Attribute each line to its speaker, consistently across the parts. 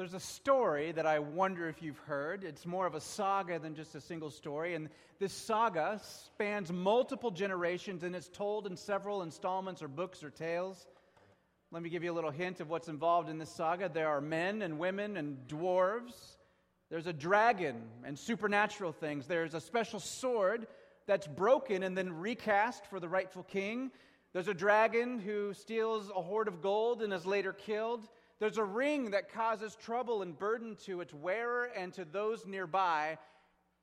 Speaker 1: there's a story that I wonder if you've heard. It's more of a saga than just a single story. And this saga spans multiple generations and it's told in several installments or books or tales. Let me give you a little hint of what's involved in this saga. There are men and women and dwarves. There's a dragon and supernatural things. There's a special sword that's broken and then recast for the rightful king. There's a dragon who steals a hoard of gold and is later killed. There's a ring that causes trouble and burden to its wearer and to those nearby.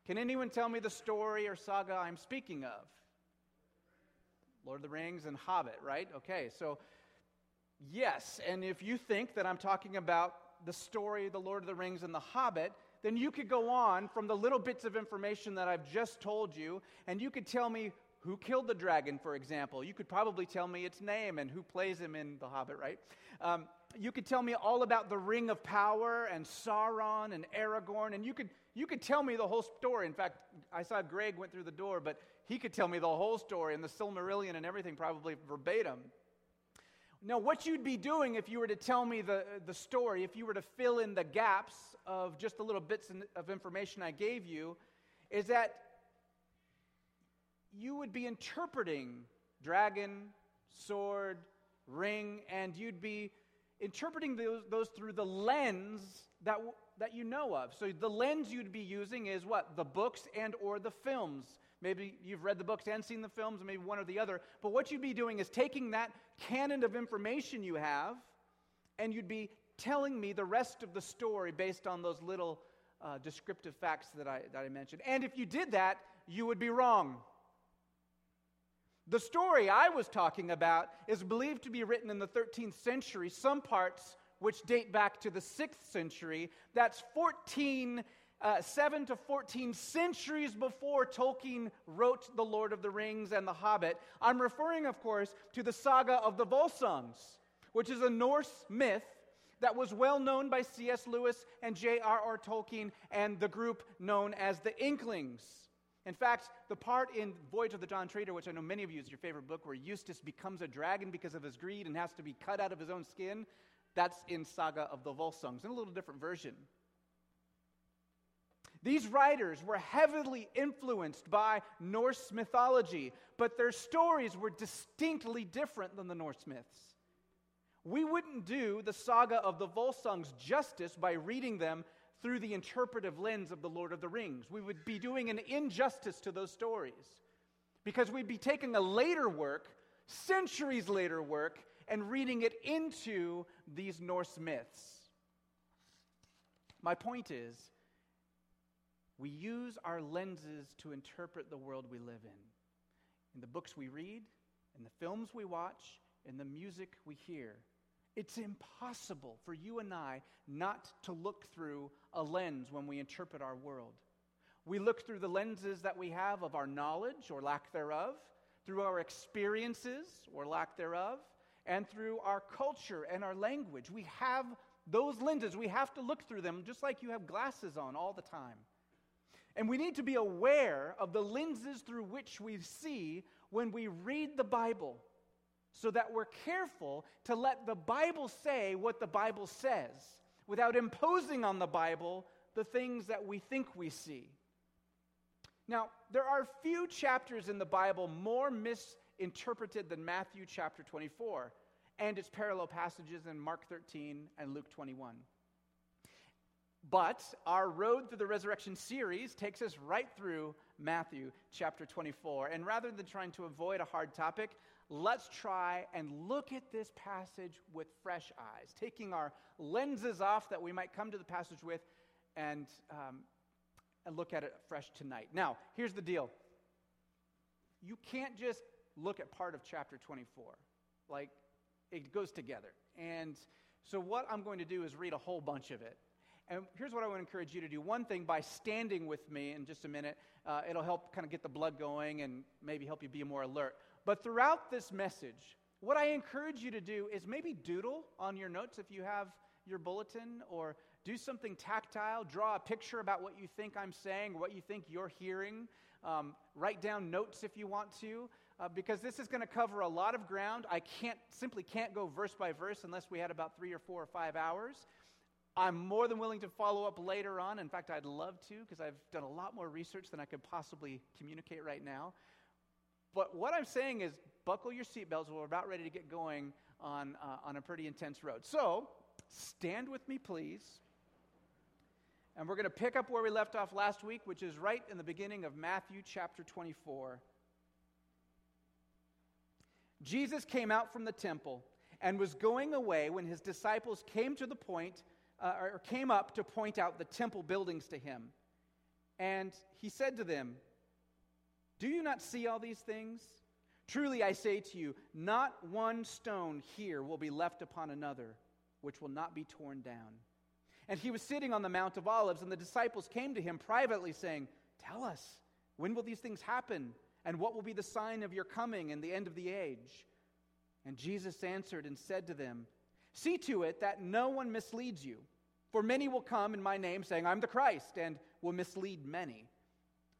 Speaker 1: Can anyone tell me the story or saga I'm speaking of? Lord of the Rings and Hobbit, right? Okay, so yes, and if you think that I'm talking about the story, of The Lord of the Rings and The Hobbit, then you could go on from the little bits of information that I've just told you, and you could tell me who killed the dragon, for example. You could probably tell me its name and who plays him in The Hobbit, right? Um, you could tell me all about the Ring of Power and Sauron and Aragorn, and you could, you could tell me the whole story. In fact, I saw Greg went through the door, but he could tell me the whole story and the Silmarillion and everything probably verbatim. Now, what you'd be doing if you were to tell me the, the story, if you were to fill in the gaps of just the little bits of information I gave you, is that you would be interpreting dragon, sword, ring, and you'd be interpreting those, those through the lens that, that you know of. So the lens you'd be using is what? The books and or the films. Maybe you've read the books and seen the films, maybe one or the other. But what you'd be doing is taking that canon of information you have, and you'd be telling me the rest of the story based on those little uh, descriptive facts that I, that I mentioned. And if you did that, you would be wrong. The story I was talking about is believed to be written in the 13th century, some parts which date back to the 6th century. That's 14, uh, 7 to 14 centuries before Tolkien wrote The Lord of the Rings and The Hobbit. I'm referring, of course, to the saga of the Volsungs, which is a Norse myth that was well known by C.S. Lewis and J.R.R. Tolkien and the group known as the Inklings. In fact, the part in Voyage of the Dawn Treader, which I know many of you is your favorite book, where Eustace becomes a dragon because of his greed and has to be cut out of his own skin, that's in Saga of the Volsungs, in a little different version. These writers were heavily influenced by Norse mythology, but their stories were distinctly different than the Norse myths. We wouldn't do the saga of the Volsungs justice by reading them through the interpretive lens of the Lord of the Rings. We would be doing an injustice to those stories because we'd be taking a later work, centuries later work, and reading it into these Norse myths. My point is, we use our lenses to interpret the world we live in. In the books we read, in the films we watch, in the music we hear. It's impossible for you and I not to look through a lens when we interpret our world. We look through the lenses that we have of our knowledge or lack thereof, through our experiences or lack thereof, and through our culture and our language. We have those lenses. We have to look through them just like you have glasses on all the time. And we need to be aware of the lenses through which we see when we read the Bible so that we're careful to let the Bible say what the Bible says without imposing on the Bible the things that we think we see. Now, there are few chapters in the Bible more misinterpreted than Matthew chapter 24 and its parallel passages in Mark 13 and Luke 21. But our Road Through the Resurrection series takes us right through Matthew chapter 24. And rather than trying to avoid a hard topic, let's try and look at this passage with fresh eyes, taking our lenses off that we might come to the passage with and, um, and look at it fresh tonight. Now, here's the deal you can't just look at part of chapter 24, like, it goes together. And so, what I'm going to do is read a whole bunch of it. And here's what I would encourage you to do. One thing, by standing with me in just a minute, uh, it'll help kind of get the blood going and maybe help you be more alert. But throughout this message, what I encourage you to do is maybe doodle on your notes if you have your bulletin, or do something tactile, draw a picture about what you think I'm saying, what you think you're hearing. Um, write down notes if you want to, uh, because this is going to cover a lot of ground. I can't simply can't go verse by verse unless we had about three or four or five hours. I'm more than willing to follow up later on. In fact, I'd love to because I've done a lot more research than I could possibly communicate right now. But what I'm saying is, buckle your seatbelts. We're about ready to get going on, uh, on a pretty intense road. So, stand with me, please. And we're going to pick up where we left off last week, which is right in the beginning of Matthew chapter 24. Jesus came out from the temple and was going away when his disciples came to the point, uh, or came up to point out the temple buildings to him. And he said to them, Do you not see all these things? Truly I say to you, not one stone here will be left upon another, which will not be torn down. And he was sitting on the Mount of Olives, and the disciples came to him privately, saying, Tell us, when will these things happen? And what will be the sign of your coming and the end of the age? And Jesus answered and said to them, See to it that no one misleads you. For many will come in my name, saying, I'm the Christ, and will mislead many.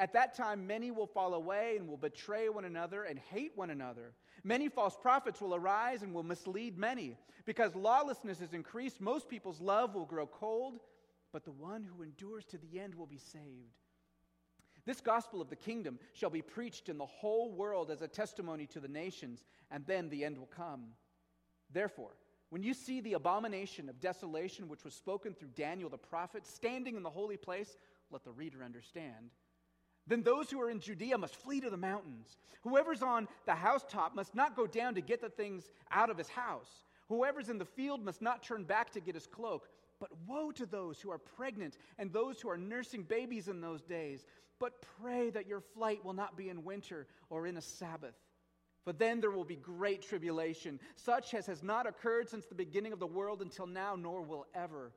Speaker 1: At that time, many will fall away and will betray one another and hate one another. Many false prophets will arise and will mislead many. Because lawlessness is increased, most people's love will grow cold, but the one who endures to the end will be saved. This gospel of the kingdom shall be preached in the whole world as a testimony to the nations, and then the end will come. Therefore, when you see the abomination of desolation which was spoken through Daniel the prophet standing in the holy place, let the reader understand. Then those who are in Judea must flee to the mountains. Whoever's on the housetop must not go down to get the things out of his house. Whoever's in the field must not turn back to get his cloak. But woe to those who are pregnant and those who are nursing babies in those days. But pray that your flight will not be in winter or in a Sabbath. For then there will be great tribulation, such as has not occurred since the beginning of the world until now, nor will ever.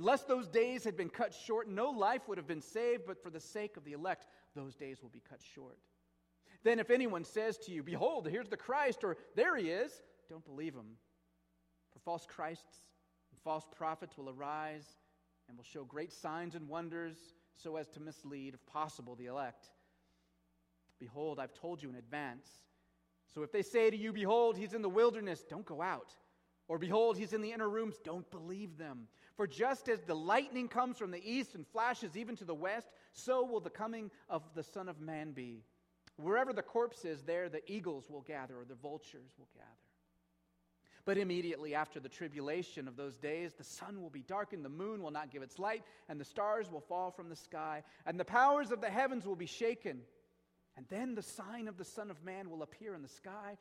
Speaker 1: Unless those days had been cut short, no life would have been saved, but for the sake of the elect, those days will be cut short. Then, if anyone says to you, Behold, here's the Christ, or there he is, don't believe him. For false Christs and false prophets will arise and will show great signs and wonders so as to mislead, if possible, the elect. Behold, I've told you in advance. So if they say to you, Behold, he's in the wilderness, don't go out. Or behold, he's in the inner rooms, don't believe them. For just as the lightning comes from the east and flashes even to the west, so will the coming of the Son of Man be. Wherever the corpse is, there the eagles will gather, or the vultures will gather. But immediately after the tribulation of those days, the sun will be darkened, the moon will not give its light, and the stars will fall from the sky, and the powers of the heavens will be shaken. And then the sign of the Son of Man will appear in the sky,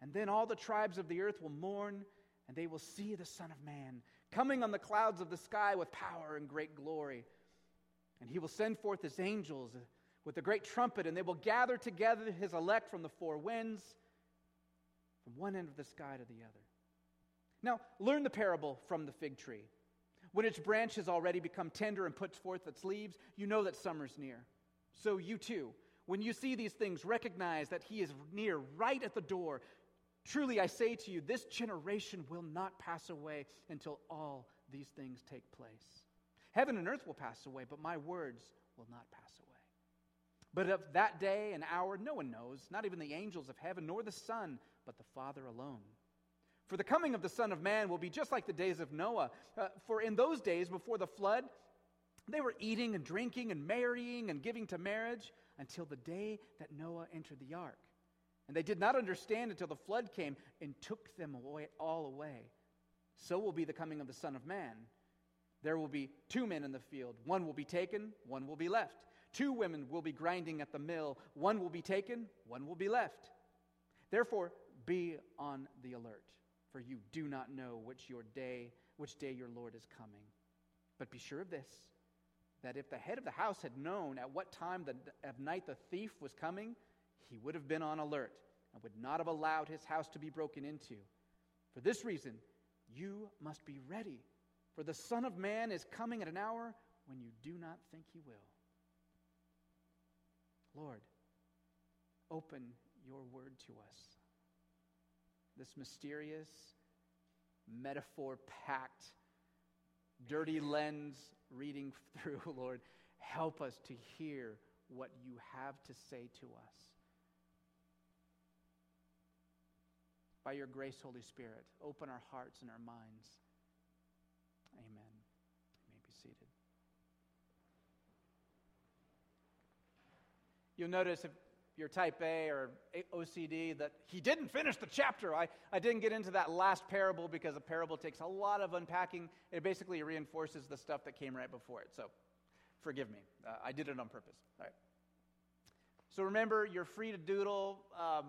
Speaker 1: and then all the tribes of the earth will mourn, and they will see the Son of Man coming on the clouds of the sky with power and great glory. And he will send forth his angels with a great trumpet, and they will gather together his elect from the four winds, from one end of the sky to the other. Now, learn the parable from the fig tree. When its branch has already become tender and puts forth its leaves, you know that summer's near. So you too, when you see these things, recognize that he is near, right at the door. Truly, I say to you, this generation will not pass away until all these things take place. Heaven and earth will pass away, but my words will not pass away. But of that day and hour, no one knows, not even the angels of heaven, nor the Son, but the Father alone. For the coming of the Son of Man will be just like the days of Noah. Uh, for in those days before the flood, they were eating and drinking and marrying and giving to marriage until the day that Noah entered the ark. And they did not understand until the flood came and took them away, all away. So will be the coming of the Son of Man. There will be two men in the field. One will be taken, one will be left. Two women will be grinding at the mill. One will be taken, one will be left. Therefore, be on the alert, for you do not know which your day, which day your Lord is coming. But be sure of this that if the head of the house had known at what time the, of night the thief was coming, he would have been on alert and would not have allowed his house to be broken into. For this reason, you must be ready, for the Son of Man is coming at an hour when you do not think he will. Lord, open your word to us. This mysterious, metaphor packed, dirty lens reading through, Lord, help us to hear what you have to say to us. By your grace, Holy Spirit, open our hearts and our minds. Amen. You may be seated. You'll notice if you're type A or OCD that he didn't finish the chapter. I, I didn't get into that last parable because a parable takes a lot of unpacking. It basically reinforces the stuff that came right before it. So forgive me. Uh, I did it on purpose. All right. So remember, you're free to doodle. Um,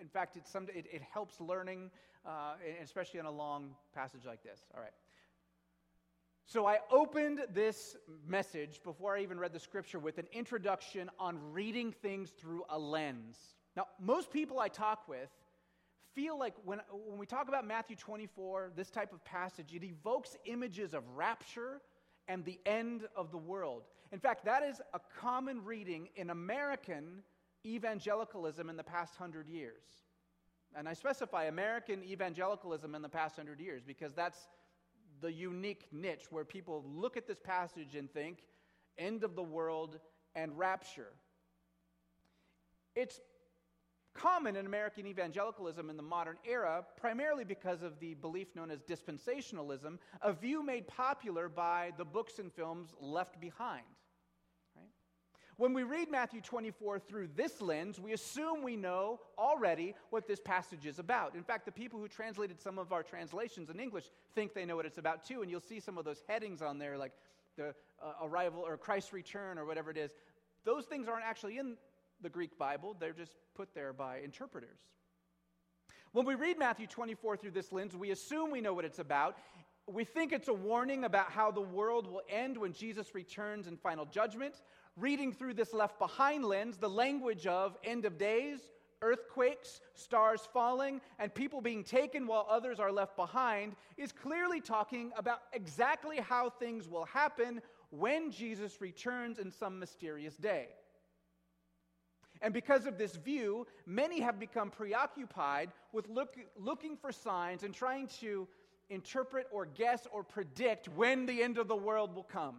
Speaker 1: in fact, it's some, it, it helps learning, uh, especially in a long passage like this. All right. So I opened this message before I even read the scripture with an introduction on reading things through a lens. Now, most people I talk with feel like when, when we talk about Matthew 24, this type of passage, it evokes images of rapture and the end of the world. In fact, that is a common reading in American evangelicalism in the past hundred years. And I specify American evangelicalism in the past hundred years because that's the unique niche where people look at this passage and think end of the world and rapture. It's common in American evangelicalism in the modern era, primarily because of the belief known as dispensationalism, a view made popular by the books and films left behind. When we read Matthew 24 through this lens, we assume we know already what this passage is about. In fact, the people who translated some of our translations in English think they know what it's about too, and you'll see some of those headings on there, like the uh, arrival or Christ's return or whatever it is. Those things aren't actually in the Greek Bible, they're just put there by interpreters. When we read Matthew 24 through this lens, we assume we know what it's about. We think it's a warning about how the world will end when Jesus returns in final judgment reading through this left behind lens, the language of end of days, earthquakes, stars falling, and people being taken while others are left behind is clearly talking about exactly how things will happen when Jesus returns in some mysterious day. And because of this view, many have become preoccupied with look, looking for signs and trying to interpret or guess or predict when the end of the world will come.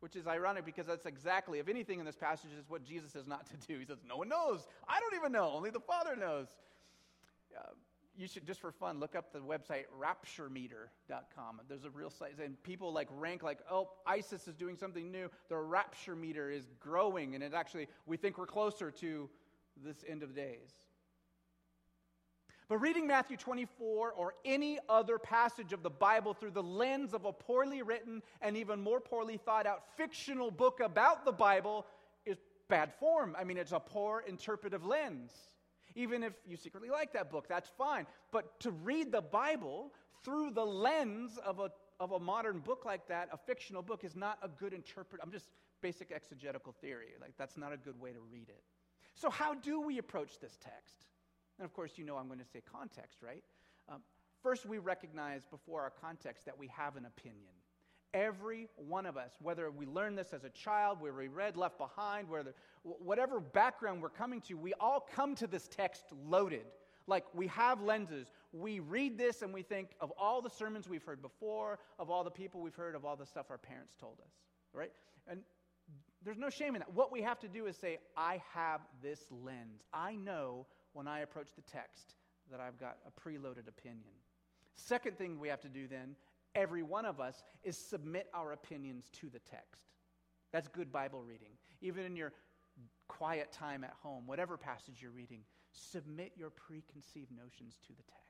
Speaker 1: Which is ironic because that's exactly, if anything in this passage, is what Jesus says not to do. He says, No one knows. I don't even know. Only the Father knows. Uh, you should, just for fun, look up the website rapturemeter.com. There's a real site, and people like rank like, oh, ISIS is doing something new. The rapture meter is growing, and it actually, we think we're closer to this end of days. But reading Matthew 24 or any other passage of the Bible through the lens of a poorly written and even more poorly thought out fictional book about the Bible is bad form. I mean, it's a poor interpretive lens. Even if you secretly like that book, that's fine. But to read the Bible through the lens of a, of a modern book like that, a fictional book, is not a good interpret. I'm just basic exegetical theory. Like, that's not a good way to read it. So, how do we approach this text? And of course, you know I'm going to say context, right? Um, first, we recognize before our context that we have an opinion. Every one of us, whether we learned this as a child, where we read Left Behind, whether, whatever background we're coming to, we all come to this text loaded. Like we have lenses. We read this and we think of all the sermons we've heard before, of all the people we've heard, of all the stuff our parents told us, right? And there's no shame in that. What we have to do is say, I have this lens. I know when I approach the text that I've got a preloaded opinion. Second thing we have to do then, every one of us, is submit our opinions to the text. That's good Bible reading. Even in your quiet time at home, whatever passage you're reading, submit your preconceived notions to the text.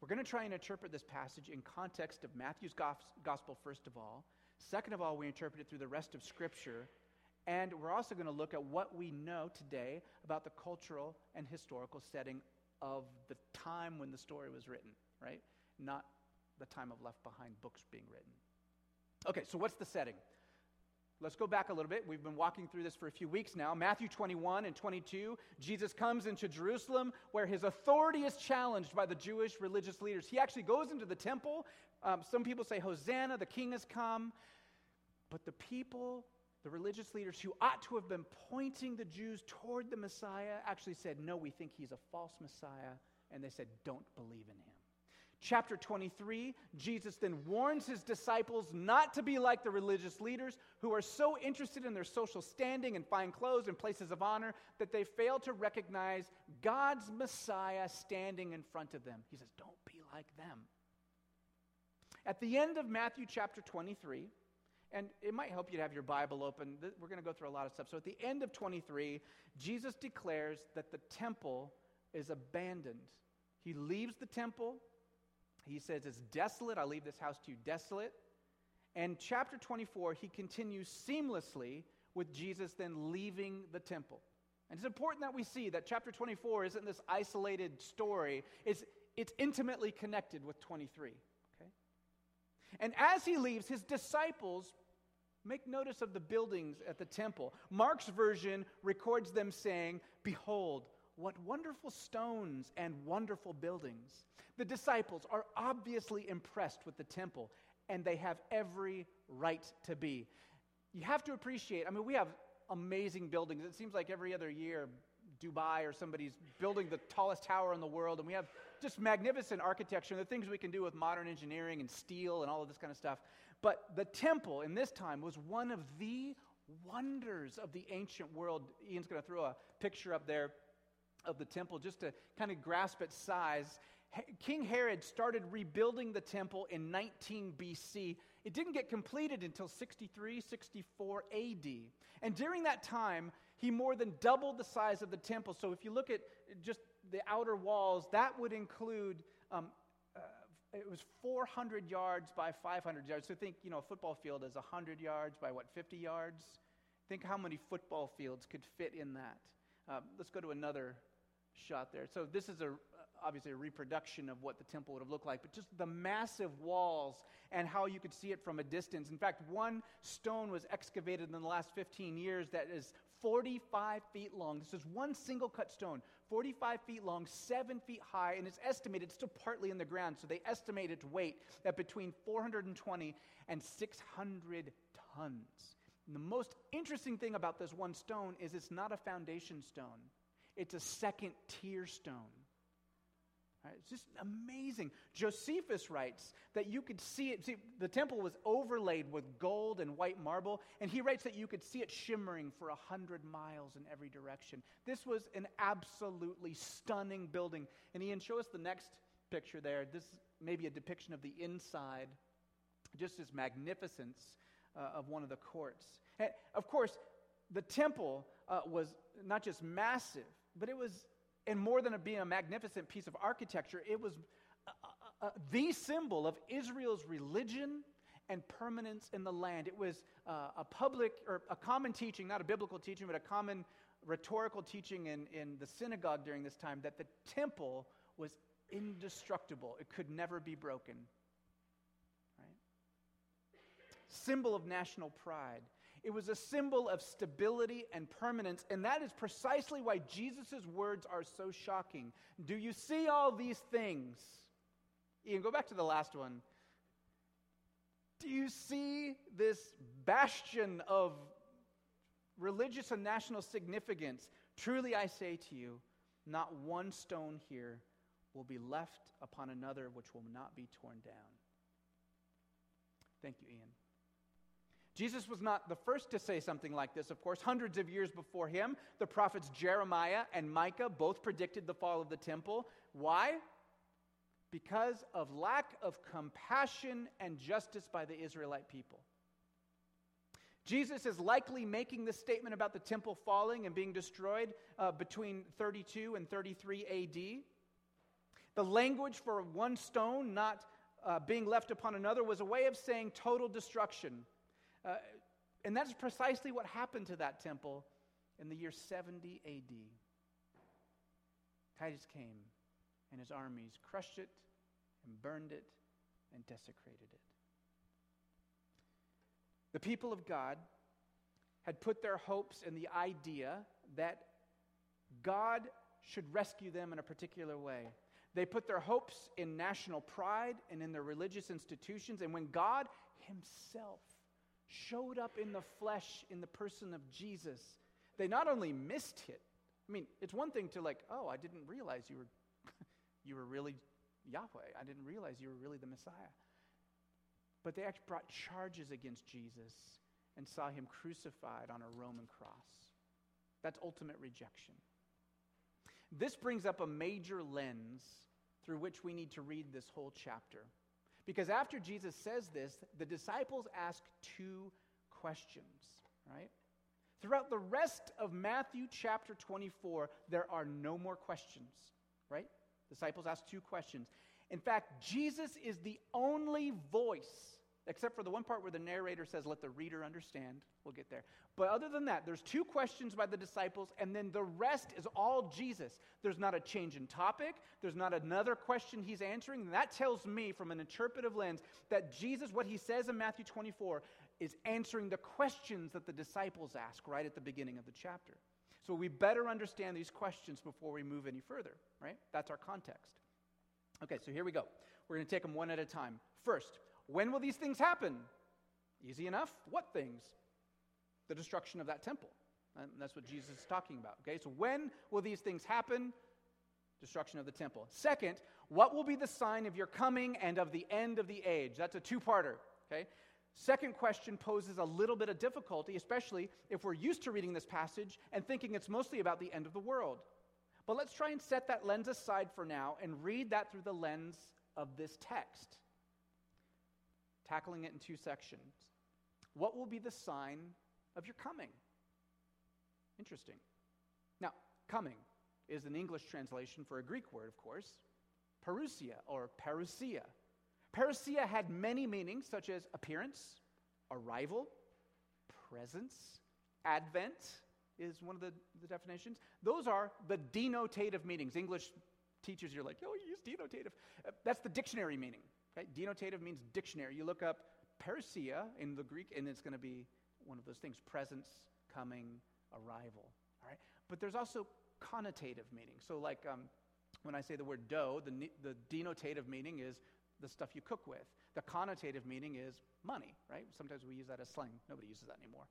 Speaker 1: We're going to try and interpret this passage in context of Matthew's gospel, first of all. Second of all, we interpret it through the rest of Scripture. And we're also going to look at what we know today about the cultural and historical setting of the time when the story was written, right? Not the time of left behind books being written. Okay, so what's the setting? Let's go back a little bit. We've been walking through this for a few weeks now. Matthew 21 and 22, Jesus comes into Jerusalem where his authority is challenged by the Jewish religious leaders. He actually goes into the temple. Um, some people say, Hosanna, the king has come. But the people the religious leaders who ought to have been pointing the Jews toward the Messiah actually said, No, we think he's a false Messiah. And they said, Don't believe in him. Chapter 23, Jesus then warns his disciples not to be like the religious leaders who are so interested in their social standing and fine clothes and places of honor that they fail to recognize God's Messiah standing in front of them. He says, Don't be like them. At the end of Matthew chapter 23, and it might help you to have your Bible open. We're going to go through a lot of stuff. So at the end of 23, Jesus declares that the temple is abandoned. He leaves the temple. He says, It's desolate. I leave this house to you desolate. And chapter 24, he continues seamlessly with Jesus then leaving the temple. And it's important that we see that chapter 24 isn't this isolated story, it's, it's intimately connected with 23. And as he leaves, his disciples make notice of the buildings at the temple. Mark's version records them saying, Behold, what wonderful stones and wonderful buildings. The disciples are obviously impressed with the temple, and they have every right to be. You have to appreciate, I mean, we have amazing buildings. It seems like every other year, Dubai or somebody's building the tallest tower in the world, and we have just magnificent architecture and the things we can do with modern engineering and steel and all of this kind of stuff. But the temple in this time was one of the wonders of the ancient world. Ian's going to throw a picture up there of the temple just to kind of grasp its size. King Herod started rebuilding the temple in 19 BC. It didn't get completed until 63, 64 AD. And during that time, he more than doubled the size of the temple. So if you look at just the outer walls, that would include, um, uh, it was 400 yards by 500 yards. So think, you know, a football field is 100 yards by what, 50 yards? Think how many football fields could fit in that. Um, let's go to another shot there. So this is a obviously a reproduction of what the temple would have looked like, but just the massive walls and how you could see it from a distance. In fact, one stone was excavated in the last 15 years that is 45 feet long. This is one single cut stone, 45 feet long, 7 feet high, and it's estimated, still partly in the ground, so they estimate its weight at between 420 and 600 tons. And the most interesting thing about this one stone is it's not a foundation stone. It's a second tier stone. Right? It's just amazing. Josephus writes that you could see it. See, the temple was overlaid with gold and white marble, and he writes that you could see it shimmering for a hundred miles in every direction. This was an absolutely stunning building. And Ian, show us the next picture there. This may be a depiction of the inside, just this magnificence uh, of one of the courts. And of course, the temple uh, was not just massive, but it was, and more than being a magnificent piece of architecture, it was the symbol of Israel's religion and permanence in the land. It was uh, a public or a common teaching, not a biblical teaching, but a common rhetorical teaching in, in the synagogue during this time that the temple was indestructible, it could never be broken. Right? Symbol of national pride. It was a symbol of stability and permanence, and that is precisely why Jesus' words are so shocking. Do you see all these things? Ian, go back to the last one. Do you see this bastion of religious and national significance? Truly I say to you, not one stone here will be left upon another which will not be torn down. Thank you, Ian. Jesus was not the first to say something like this, of course. Hundreds of years before him, the prophets Jeremiah and Micah both predicted the fall of the temple. Why? Because of lack of compassion and justice by the Israelite people. Jesus is likely making this statement about the temple falling and being destroyed uh, between 32 and 33 AD. The language for one stone not uh, being left upon another was a way of saying total destruction. Uh, and that's precisely what happened to that temple in the year 70 AD. Titus came, and his armies crushed it and burned it and desecrated it. The people of God had put their hopes in the idea that God should rescue them in a particular way. They put their hopes in national pride and in their religious institutions, and when God Himself showed up in the flesh in the person of Jesus, they not only missed it, I mean, it's one thing to like, oh, I didn't realize you were you were really Yahweh. I didn't realize you were really the Messiah. But they actually brought charges against Jesus and saw him crucified on a Roman cross. That's ultimate rejection. This brings up a major lens through which we need to read this whole chapter. Because after Jesus says this, the disciples ask two questions, right? Throughout the rest of Matthew chapter 24, there are no more questions, right? Disciples ask two questions. In fact, Jesus is the only voice except for the one part where the narrator says, Let the reader understand. We'll get there. But other than that, there's two questions by the disciples, and then the rest is all Jesus. There's not a change in topic, there's not another question he's answering. And that tells me, from an interpretive lens, that Jesus, what he says in Matthew 24, is answering the questions that the disciples ask right at the beginning of the chapter. So we better understand these questions before we move any further, right? That's our context. Okay, so here we go. We're going to take them one at a time. First, when will these things happen? Easy enough. What things? The destruction of that temple. And that's what Jesus is talking about. Okay, so when will these things happen? Destruction of the temple. Second, what will be the sign of your coming and of the end of the age? That's a two parter. Okay, Second question poses a little bit of difficulty, especially if we're used to reading this passage and thinking it's mostly about the end of the world. But let's try and set that lens aside for now and read that through the lens of this text tackling it in two sections. What will be the sign of your coming? Interesting. Now, coming is an English translation for a Greek word, of course, parousia or parousia. Parousia had many meanings, such as appearance, arrival, presence, advent is one of the, the definitions. Those are the denotative meanings. English teachers, you're like, oh, you use denotative. Uh, that's the dictionary meaning. Okay? Denotative means dictionary. You look up parousia in the Greek, and it's going to be one of those things presence, coming, arrival. All right? But there's also connotative meaning. So, like um, when I say the word dough, the, the denotative meaning is the stuff you cook with. The connotative meaning is money, right? Sometimes we use that as slang. Nobody uses that anymore.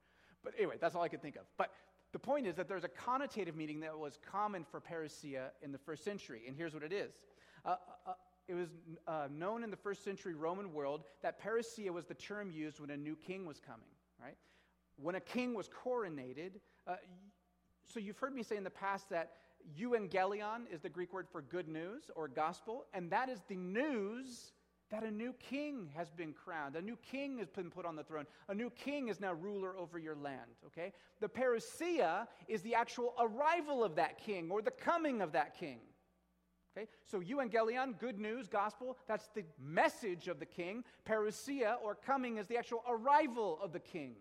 Speaker 1: But anyway, that's all I could think of. But the point is that there's a connotative meaning that was common for parousia in the first century, and here's what it is. Uh, uh, it was uh, known in the first century Roman world that parousia was the term used when a new king was coming, right? When a king was coronated, uh, so you've heard me say in the past that euangelion is the Greek word for good news or gospel, and that is the news that a new king has been crowned. A new king has been put on the throne. A new king is now ruler over your land, okay? The parousia is the actual arrival of that king or the coming of that king. Okay? So euangelion, good news, gospel, that's the message of the king. Parousia, or coming, is the actual arrival of the king.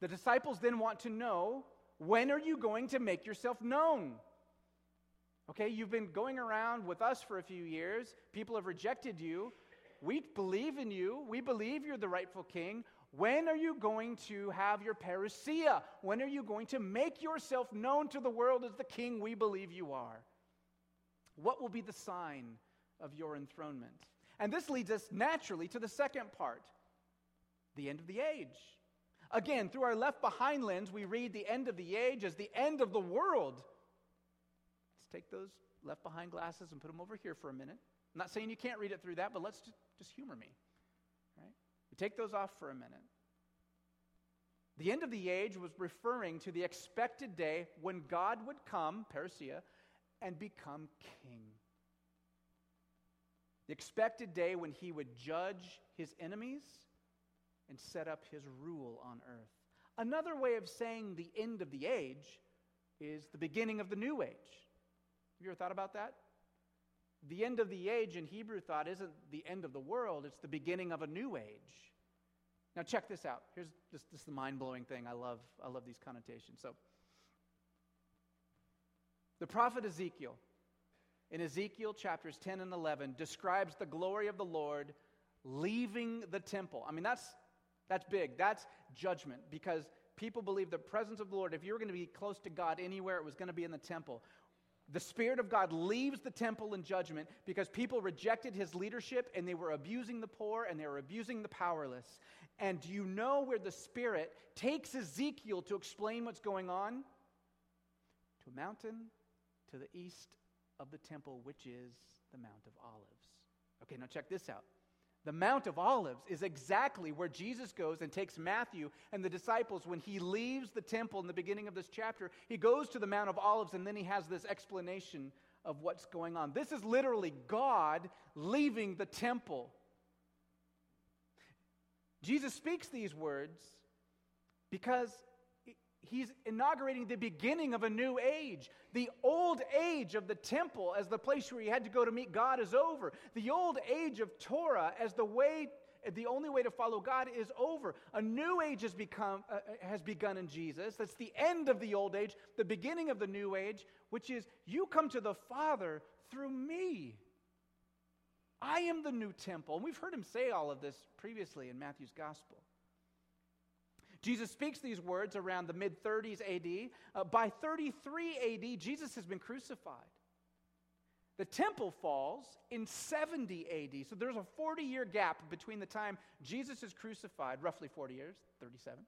Speaker 1: The disciples then want to know when are you going to make yourself known? Okay, you've been going around with us for a few years. People have rejected you. We believe in you. We believe you're the rightful king. When are you going to have your parousia? When are you going to make yourself known to the world as the king we believe you are? What will be the sign of your enthronement? And this leads us naturally to the second part the end of the age. Again, through our left behind lens, we read the end of the age as the end of the world. Let's take those left behind glasses and put them over here for a minute. I'm not saying you can't read it through that, but let's just, just humor me. Take those off for a minute. The end of the age was referring to the expected day when God would come, parousia, and become king. The expected day when he would judge his enemies and set up his rule on earth. Another way of saying the end of the age is the beginning of the new age. Have you ever thought about that? The end of the age in Hebrew thought isn't the end of the world, it's the beginning of a new age. Now, check this out. Here's just, just the mind blowing thing. I love, I love these connotations. So, the prophet Ezekiel, in Ezekiel chapters 10 and 11, describes the glory of the Lord leaving the temple. I mean, that's, that's big. That's judgment because people believe the presence of the Lord, if you were going to be close to God anywhere, it was going to be in the temple. The Spirit of God leaves the temple in judgment because people rejected his leadership and they were abusing the poor and they were abusing the powerless. And do you know where the Spirit takes Ezekiel to explain what's going on? To a mountain to the east of the temple, which is the Mount of Olives. Okay, now check this out. The Mount of Olives is exactly where Jesus goes and takes Matthew and the disciples when he leaves the temple in the beginning of this chapter. He goes to the Mount of Olives and then he has this explanation of what's going on. This is literally God leaving the temple. Jesus speaks these words because he's inaugurating the beginning of a new age. The old age of the temple as the place where you had to go to meet God is over. The old age of Torah as the way the only way to follow God is over. A new age has become uh, uh, has begun in Jesus. That's the end of the old age, the beginning of the new age, which is you come to the Father through me. I am the new temple. And we've heard him say all of this previously in Matthew's gospel. Jesus speaks these words around the mid 30s AD. Uh, by 33 AD, Jesus has been crucified. The temple falls in 70 AD. So there's a 40 year gap between the time Jesus is crucified, roughly 40 years, 37,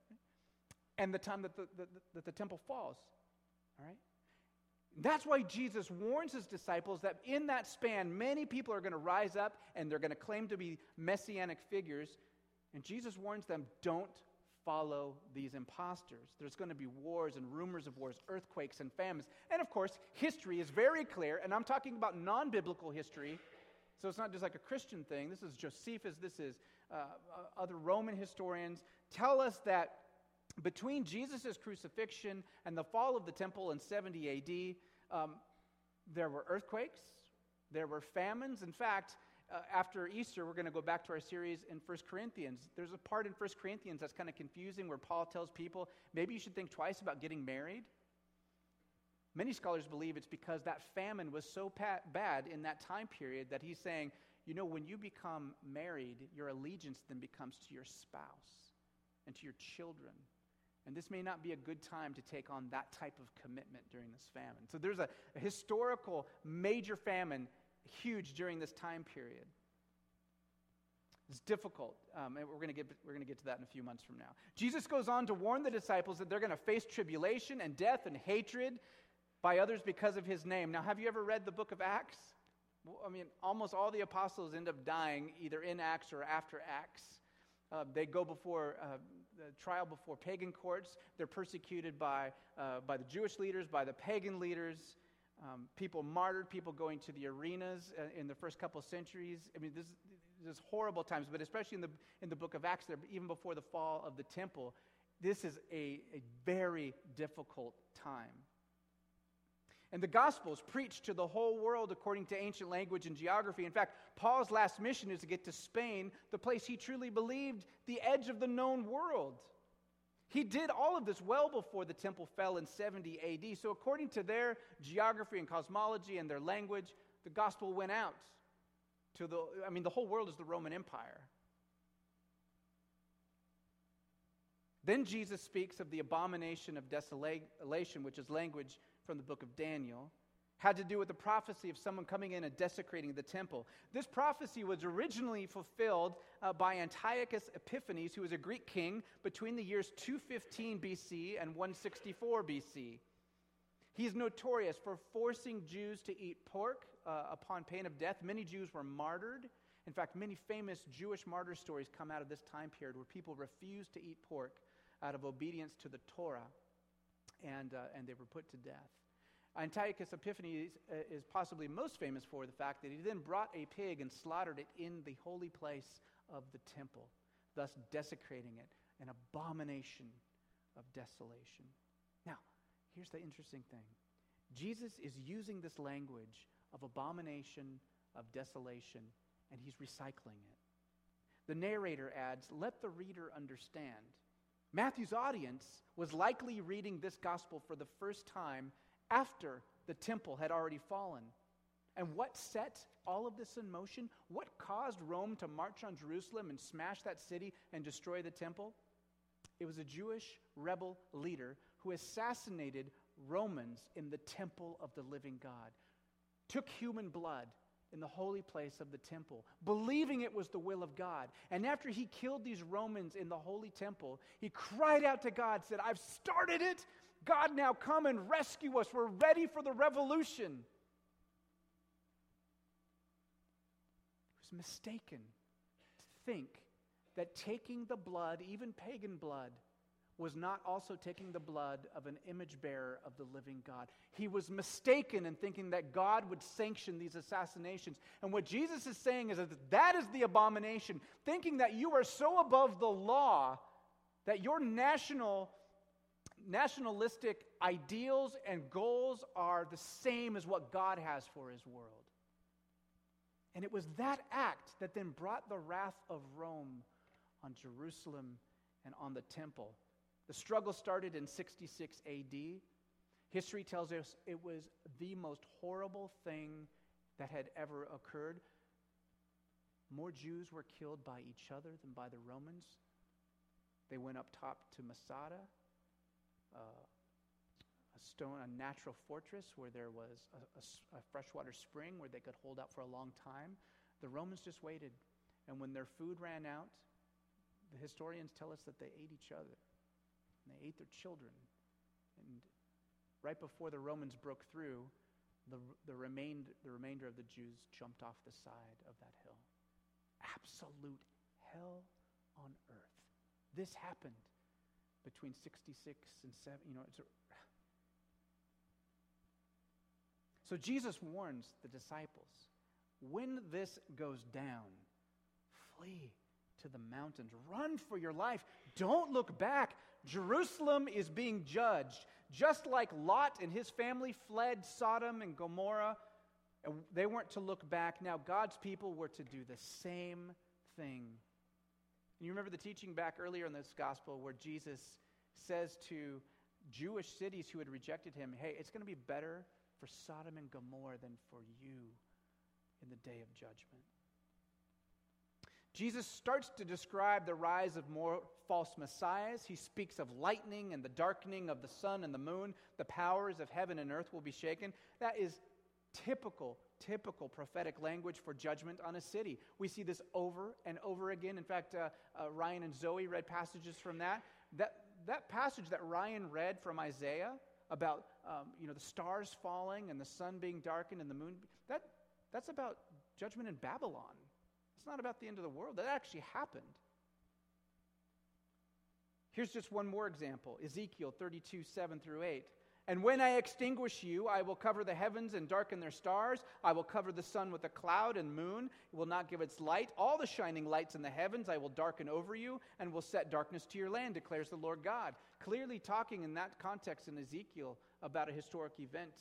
Speaker 1: and the time that the, the, that the temple falls. All right? That's why Jesus warns his disciples that in that span, many people are going to rise up and they're going to claim to be messianic figures. And Jesus warns them don't follow these imposters. There's going to be wars and rumors of wars, earthquakes and famines. And of course, history is very clear, and I'm talking about non biblical history. So it's not just like a Christian thing. This is Josephus, this is uh, uh other Roman historians tell us that between Jesus' crucifixion and the fall of the temple in 70 AD, um, there were earthquakes, there were famines. In fact, uh, after Easter, we're going to go back to our series in 1 Corinthians. There's a part in 1 Corinthians that's kind of confusing where Paul tells people maybe you should think twice about getting married. Many scholars believe it's because that famine was so bad in that time period that he's saying, you know, when you become married, your allegiance then becomes to your spouse and to your children. And this may not be a good time to take on that type of commitment during this famine. So there's a, a historical major famine huge during this time period. It's difficult, um, and we're going get, we're going to get to that in a few months from now. Jesus goes on to warn the disciples that they're going to face tribulation and death and hatred by others because of his name. Now, have you ever read the book of Acts? Well, I mean, almost all the apostles end up dying either in Acts or after Acts. Uh, they go before uh, the trial before pagan courts. They're persecuted by, uh, by the Jewish leaders, by the pagan leaders. Um, people martyred, people going to the arenas uh, in the first couple centuries. I mean, this, this is horrible times, but especially in the, in the book of Acts, there, even before the fall of the temple, this is a, a very difficult time. And the Gospels preach to the whole world according to ancient language and geography. In fact, Paul's last mission is to get to Spain, the place he truly believed, the edge of the known world. He did all of this well before the temple fell in 70 AD. So, according to their geography and cosmology and their language, the gospel went out to the, I mean, the whole world is the Roman Empire. Then Jesus speaks of the abomination of desolation, which is language from the book of Daniel had to do with the prophecy of someone coming in and desecrating the temple. This prophecy was originally fulfilled uh, by Antiochus Epiphanes, who was a Greek king between the years 215 BC and 164 BC. He's notorious for forcing Jews to eat pork uh, upon pain of death. Many Jews were martyred. In fact, many famous Jewish martyr stories come out of this time period where people refused to eat pork out of obedience to the Torah, and, uh, and they were put to death. Antiochus Epiphanes uh, is possibly most famous for the fact that he then brought a pig and slaughtered it in the holy place of the temple, thus desecrating it, an abomination of desolation. Now, here's the interesting thing Jesus is using this language of abomination, of desolation, and he's recycling it. The narrator adds, Let the reader understand. Matthew's audience was likely reading this gospel for the first time after the temple had already fallen. And what set all of this in motion? What caused Rome to march on Jerusalem and smash that city and destroy the temple? It was a Jewish rebel leader who assassinated Romans in the temple of the living God, took human blood in the holy place of the temple, believing it was the will of God. And after he killed these Romans in the holy temple, he cried out to God, said, I've started it. God, now come and rescue us. We're ready for the revolution. He was mistaken to think that taking the blood, even pagan blood, was not also taking the blood of an image bearer of the living God. He was mistaken in thinking that God would sanction these assassinations. And what Jesus is saying is that that is the abomination, thinking that you are so above the law that your national nationalistic ideals and goals are the same as what God has for his world. And it was that act that then brought the wrath of Rome on Jerusalem and on the temple. The struggle started in 66 AD. History tells us it was the most horrible thing that had ever occurred. More Jews were killed by each other than by the Romans. They went up top to Masada, uh, a stone, a natural fortress where there was a, a, a freshwater spring where they could hold out for a long time. The Romans just waited, and when their food ran out, the historians tell us that they ate each other and they ate their children. And right before the Romans broke through, the, the, remained, the remainder of the Jews jumped off the side of that hill. Absolute hell on earth. This happened between 66 and 7. You know, it's a, so Jesus warns the disciples when this goes down, flee to the mountains, run for your life, don't look back. Jerusalem is being judged. Just like Lot and his family fled Sodom and Gomorrah, and they weren't to look back. Now, God's people were to do the same thing. And you remember the teaching back earlier in this gospel where Jesus says to Jewish cities who had rejected him, Hey, it's going to be better for Sodom and Gomorrah than for you in the day of judgment. Jesus starts to describe the rise of more false messiahs. He speaks of lightning and the darkening of the sun and the moon. The powers of heaven and earth will be shaken. That is typical, typical prophetic language for judgment on a city. We see this over and over again. In fact, uh, uh, Ryan and Zoe read passages from that. That, that passage that Ryan read from Isaiah about um, you know, the stars falling and the sun being darkened and the moon, that, that's about judgment in Babylon. It's not about the end of the world. That actually happened. Here's just one more example Ezekiel 32, 7 through 8. And when I extinguish you, I will cover the heavens and darken their stars. I will cover the sun with a cloud and moon. It will not give its light. All the shining lights in the heavens I will darken over you and will set darkness to your land, declares the Lord God. Clearly talking in that context in Ezekiel about a historic event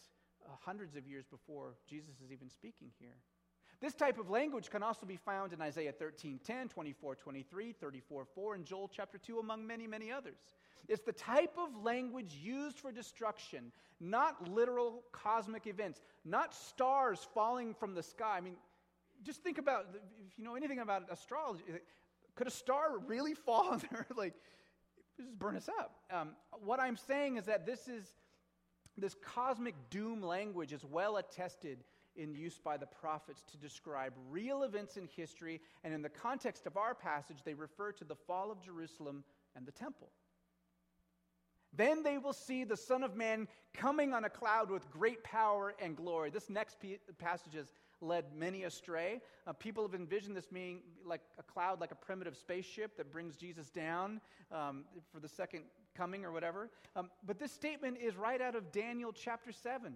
Speaker 1: uh, hundreds of years before Jesus is even speaking here. This type of language can also be found in Isaiah 13 10, 24 23, 34 4, and Joel chapter 2, among many, many others. It's the type of language used for destruction, not literal cosmic events, not stars falling from the sky. I mean, just think about if you know anything about astrology, could a star really fall on there? like, just burn us up. Um, what I'm saying is that this is this cosmic doom language is well attested in use by the prophets to describe real events in history, and in the context of our passage, they refer to the fall of Jerusalem and the temple. Then they will see the Son of Man coming on a cloud with great power and glory. This next passage has led many astray. Uh, people have envisioned this being like a cloud, like a primitive spaceship that brings Jesus down um, for the second coming or whatever. Um, but this statement is right out of Daniel chapter 7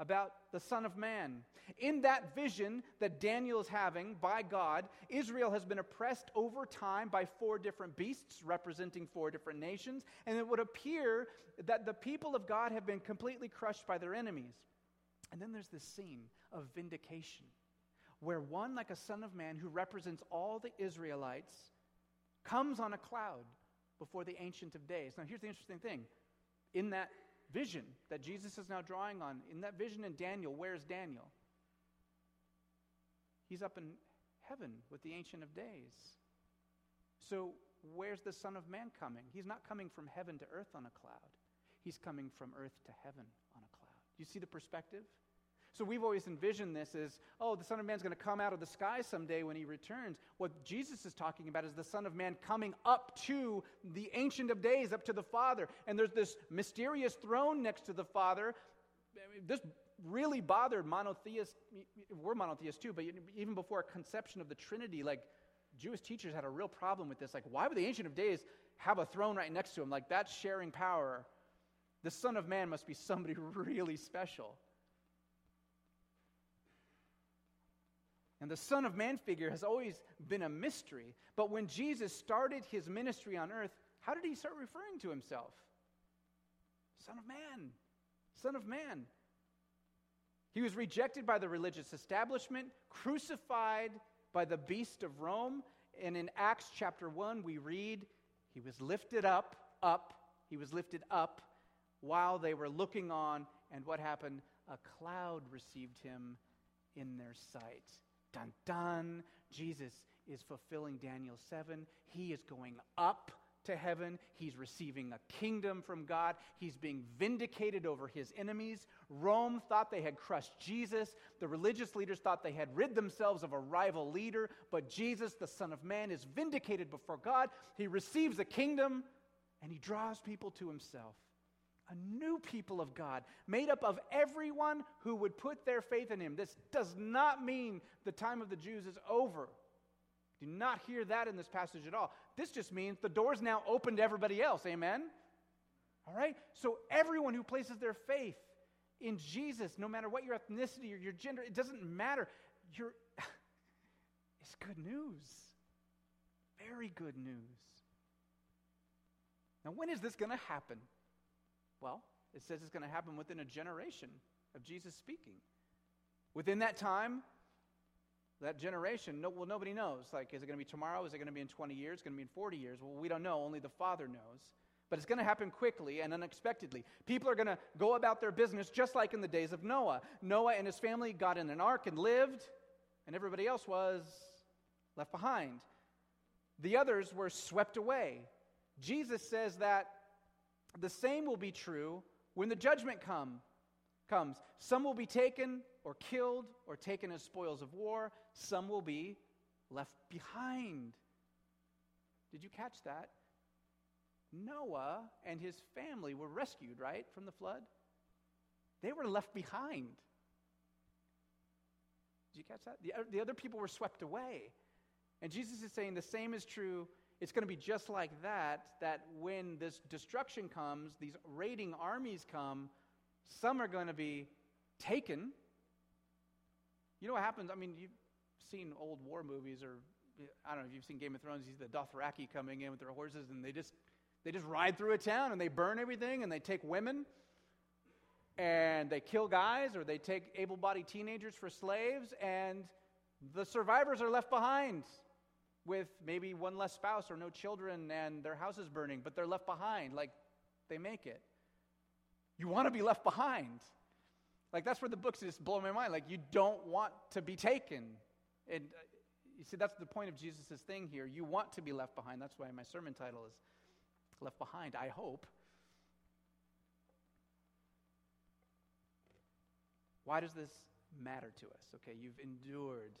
Speaker 1: about the Son of Man. In that vision that Daniel is having by God, Israel has been oppressed over time by four different beasts representing four different nations, and it would appear that the people of God have been completely crushed by their enemies. And then there's this scene of vindication where one, like a Son of Man who represents all the Israelites, comes on a cloud before the Ancient of Days. Now, here's the interesting thing in that vision that Jesus is now drawing on, in that vision in Daniel, where's Daniel? He's up in heaven with the Ancient of Days. So, where's the Son of Man coming? He's not coming from heaven to earth on a cloud. He's coming from earth to heaven on a cloud. You see the perspective? So we've always envisioned this as, oh, the Son of Man's going to come out of the sky someday when he returns. What Jesus is talking about is the Son of Man coming up to the Ancient of Days, up to the Father. And there's this mysterious throne next to the Father. This really bothered monotheists. We're monotheists too, but even before a conception of the Trinity, like Jewish teachers had a real problem with this. Like, why would the Ancient of Days have a throne right next to him? Like, that's sharing power. The Son of Man must be somebody really special. And the Son of Man figure has always been a mystery. But when Jesus started his ministry on earth, how did he start referring to himself? Son of Man. Son of Man. He was rejected by the religious establishment, crucified by the beast of Rome. And in Acts chapter 1, we read, He was lifted up, up, he was lifted up while they were looking on. And what happened? A cloud received him in their sight. Dun dun. Jesus is fulfilling Daniel 7. He is going up to heaven. He's receiving a kingdom from God. He's being vindicated over his enemies. Rome thought they had crushed Jesus. The religious leaders thought they had rid themselves of a rival leader. But Jesus, the Son of Man, is vindicated before God. He receives a kingdom and he draws people to himself a new people of God, made up of everyone who would put their faith in him. This does not mean the time of the Jews is over. Do not hear that in this passage at all. This just means the door's now open to everybody else. Amen? All right? So everyone who places their faith in Jesus, no matter what your ethnicity or your gender, it doesn't matter. You're, it's good news. Very good news. Now, when is this going to happen? Well, it says it's going to happen within a generation of Jesus speaking. Within that time, that generation, no, well, nobody knows. Like, is it going to be tomorrow? Is it going to be in 20 years? Is it going to be in 40 years? Well, we don't know. Only the Father knows. But it's going to happen quickly and unexpectedly. People are going to go about their business just like in the days of Noah. Noah and his family got in an ark and lived, and everybody else was left behind. The others were swept away. Jesus says that the same will be true when the judgment come, comes. Some will be taken or killed or taken as spoils of war, some will be left behind. Did you catch that? Noah and his family were rescued, right, from the flood? They were left behind. Did you catch that? The, the other people were swept away. And Jesus is saying the same is true it's going to be just like that, that when this destruction comes, these raiding armies come, some are going to be taken. You know what happens? I mean, you've seen old war movies, or I don't know if you've seen Game of Thrones, you see the Dothraki coming in with their horses, and they just, they just ride through a town and they burn everything and they take women and they kill guys or they take able bodied teenagers for slaves, and the survivors are left behind with maybe one less spouse or no children and their house is burning, but they're left behind. Like, they make it. You want to be left behind. Like, that's where the books just blow my mind. Like, you don't want to be taken. And uh, you see, that's the point of Jesus' thing here. You want to be left behind. That's why my sermon title is Left Behind, I hope. Why does this matter to us? Okay, you've endured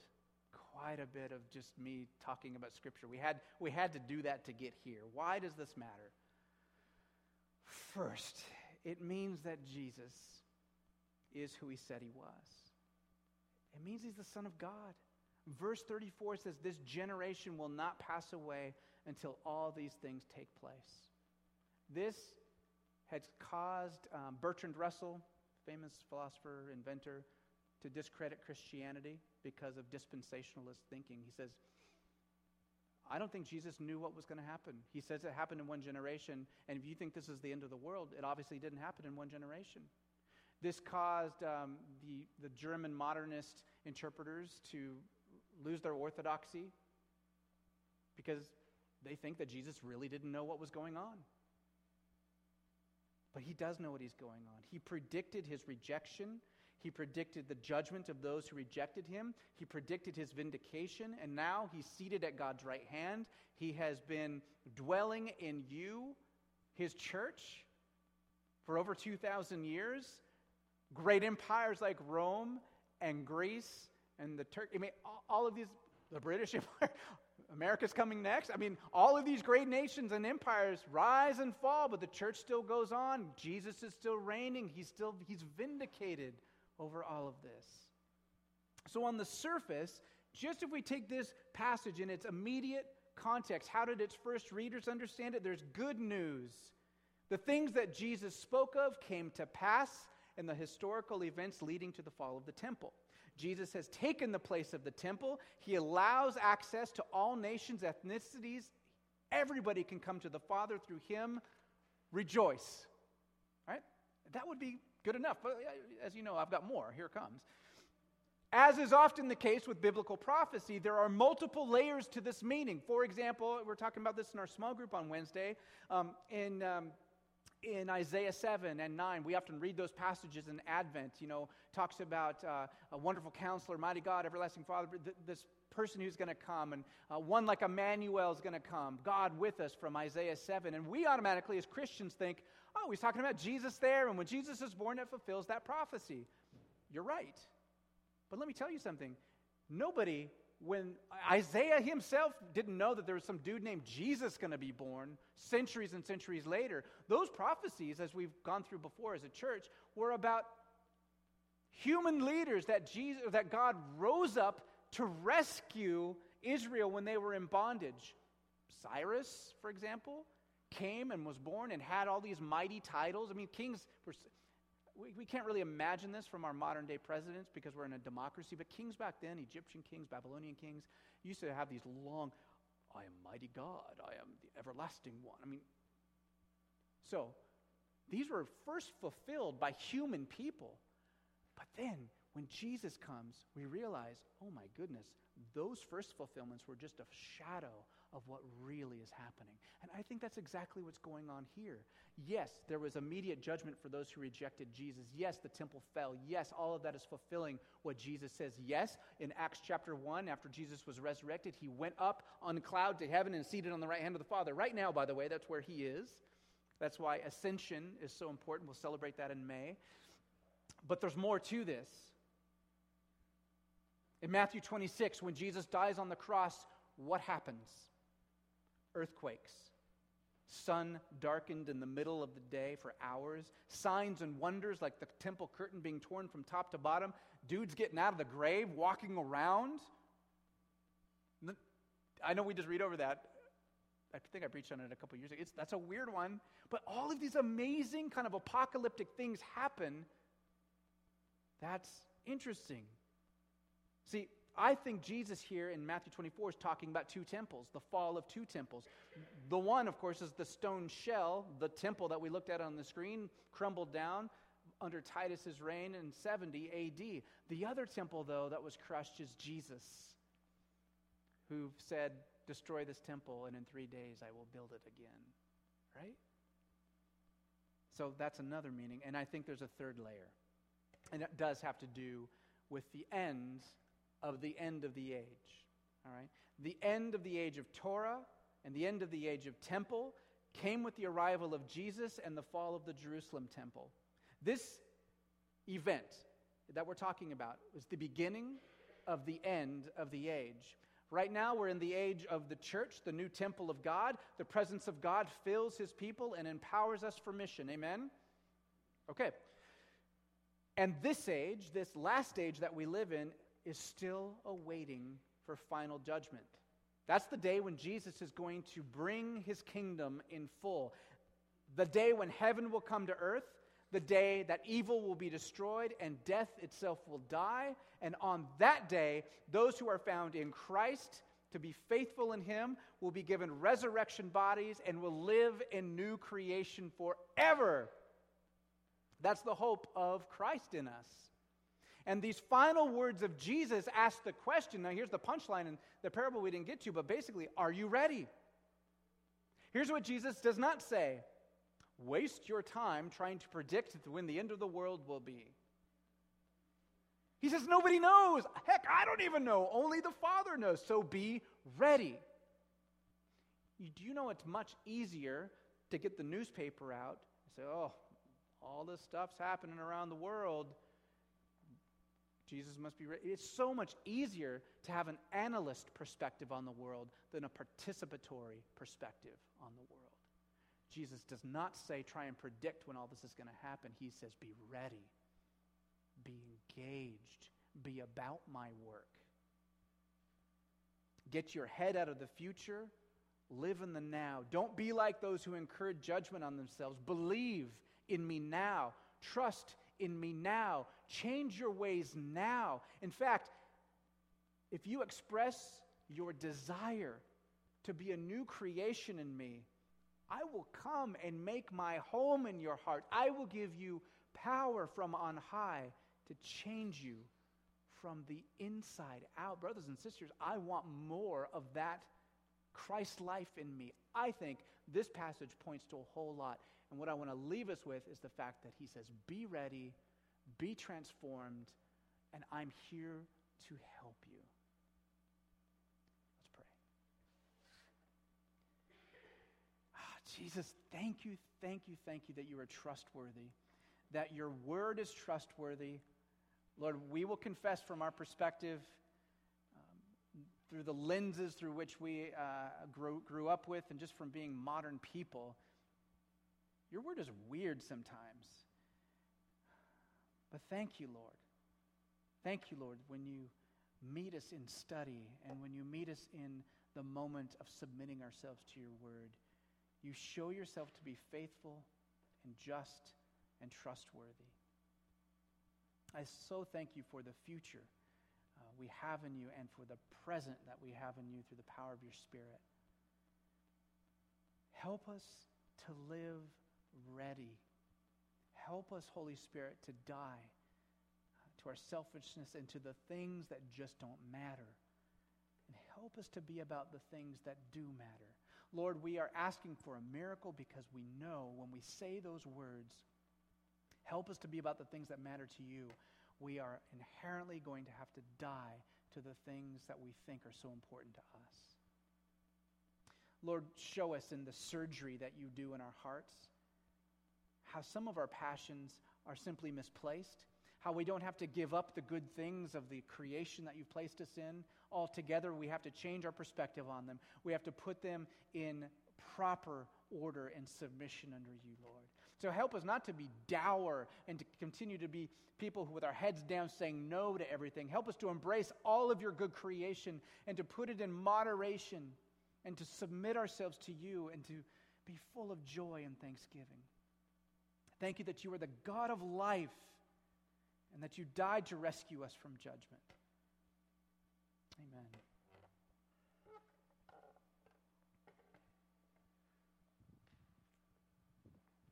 Speaker 1: quite a bit of just me talking about Scripture. We had, we had to do that to get here. Why does this matter? First, it means that Jesus is who he said he was. It means he's the Son of God. Verse 34 says, This generation will not pass away until all these things take place. This has caused um, Bertrand Russell, famous philosopher, inventor, to discredit Christianity because of dispensationalist thinking. He says, I don't think Jesus knew what was going to happen. He says it happened in one generation, and if you think this is the end of the world, it obviously didn't happen in one generation. This caused um, the, the German modernist interpreters to lose their orthodoxy because they think that Jesus really didn't know what was going on. But he does know what he's going on. He predicted his rejection he predicted the judgment of those who rejected him. He predicted his vindication. And now he's seated at God's right hand. He has been dwelling in you, his church, for over 2,000 years. Great empires like Rome and Greece and the Turk. I mean, all of these, the British Empire, America's coming next. I mean, all of these great nations and empires rise and fall, but the church still goes on. Jesus is still reigning. He's still he's vindicated over all of this. So on the surface, just if we take this passage in its immediate context, how did its first readers understand it? There's good news. The things that Jesus spoke of came to pass in the historical events leading to the fall of the temple. Jesus has taken the place of the temple. He allows access to all nations, ethnicities. Everybody can come to the Father through him. Rejoice. Right? That would be good enough. But as you know, I've got more. Here comes. As is often the case with biblical prophecy, there are multiple layers to this meaning. For example, we're talking about this in our small group on Wednesday. Um, in um, in Isaiah 7 and 9, we often read those passages in Advent. You know, talks about uh, a wonderful counselor, mighty God, everlasting Father, th- this person who's going to come, and uh, one like Emmanuel is going to come, God with us from Isaiah 7. And we automatically, as Christians, think, he's talking about Jesus there, and when Jesus is born, it fulfills that prophecy. You're right. But let me tell you something. Nobody when Isaiah himself didn't know that there was some dude named Jesus going to be born centuries and centuries later, those prophecies, as we've gone through before as a church, were about human leaders that, Jesus, that God rose up to rescue Israel when they were in bondage. Cyrus, for example, came and was born and had all these mighty titles. I mean, kings were we, we can't really imagine this from our modern day presidents because we're in a democracy, but kings back then, Egyptian kings, Babylonian kings, used to have these long, I am mighty God, I am the everlasting one. I mean, so these were first fulfilled by human people. But then when Jesus comes, we realize, oh my goodness, those first fulfillments were just a shadow of what really is happening. And I think that's exactly what's going on here. Yes, there was immediate judgment for those who rejected Jesus. Yes, the temple fell. Yes, all of that is fulfilling what Jesus says. Yes, in Acts chapter 1, after Jesus was resurrected, he went up on a cloud to heaven and seated on the right hand of the Father. Right now, by the way, that's where he is. That's why ascension is so important. We'll celebrate that in May. But there's more to this. In Matthew 26, when Jesus dies on the cross, what happens? Earthquakes sun darkened in the middle of the day for hours, signs and wonders like the temple curtain being torn from top to bottom, dudes getting out of the grave, walking around. I know we just read over that. I think I preached on it a couple years ago. It's, that's a weird one. But all of these amazing kind of apocalyptic things happen. That's interesting. See, I think Jesus here in Matthew 24 is talking about two temples, the fall of two temples. The one, of course, is the stone shell, the temple that we looked at on the screen, crumbled down under Titus's reign in 70 AD. The other temple, though, that was crushed is Jesus, who said, Destroy this temple, and in three days I will build it again. Right? So that's another meaning. And I think there's a third layer. And it does have to do with the end of the end of the age. All right? The end of the age of Torah and the end of the age of temple came with the arrival of Jesus and the fall of the Jerusalem temple. This event that we're talking about was the beginning of the end of the age. Right now, we're in the age of the church, the new temple of God. The presence of God fills his people and empowers us for mission. Amen? Okay. And this age, this last age that we live in, is still awaiting for final judgment. That's the day when Jesus is going to bring his kingdom in full. The day when heaven will come to earth, the day that evil will be destroyed and death itself will die. And on that day, those who are found in Christ to be faithful in him will be given resurrection bodies and will live in new creation forever. That's the hope of Christ in us. And these final words of Jesus ask the question. Now, here's the punchline in the parable we didn't get to, but basically, are you ready? Here's what Jesus does not say waste your time trying to predict when the end of the world will be. He says, Nobody knows. Heck, I don't even know. Only the Father knows. So be ready. Do you know it's much easier to get the newspaper out and say, Oh, all this stuff's happening around the world. Jesus must be ready. It's so much easier to have an analyst perspective on the world than a participatory perspective on the world. Jesus does not say, try and predict when all this is going to happen. He says, be ready, be engaged, be about my work. Get your head out of the future, live in the now. Don't be like those who incur judgment on themselves. Believe in me now, trust in me now, change your ways now. In fact, if you express your desire to be a new creation in me, I will come and make my home in your heart. I will give you power from on high to change you from the inside out. Brothers and sisters, I want more of that Christ life in me. I think this passage points to a whole lot. And what I want to leave us with is the fact that he says, Be ready, be transformed, and I'm here to help you. Let's pray. Ah, Jesus, thank you, thank you, thank you that you are trustworthy, that your word is trustworthy. Lord, we will confess from our perspective, um, through the lenses through which we uh, grew, grew up with, and just from being modern people, your word is weird sometimes. But thank you, Lord. Thank you, Lord, when you meet us in study and when you meet us in the moment of submitting ourselves to your word. You show yourself to be faithful and just and trustworthy. I so thank you for the future uh, we have in you and for the present that we have in you through the power of your Spirit. Help us to live ready Help us, Holy Spirit, to die to our selfishness and to the things that just don't matter. And help us to be about the things that do matter. Lord, we are asking for a miracle because we know when we say those words, help us to be about the things that matter to you. We are inherently going to have to die to the things that we think are so important to us. Lord, show us in the surgery that you do in our hearts how some of our passions are simply misplaced, how we don't have to give up the good things of the creation that you've placed us in altogether. We have to change our perspective on them. We have to put them in proper order and submission under you, Lord. So help us not to be dour and to continue to be people who, with our heads down, saying no to everything. Help us to embrace all of your good creation and to put it in moderation and to submit ourselves to you and to be full of joy and thanksgiving. Thank you that you are the God of life and that you died to rescue us from judgment. Amen.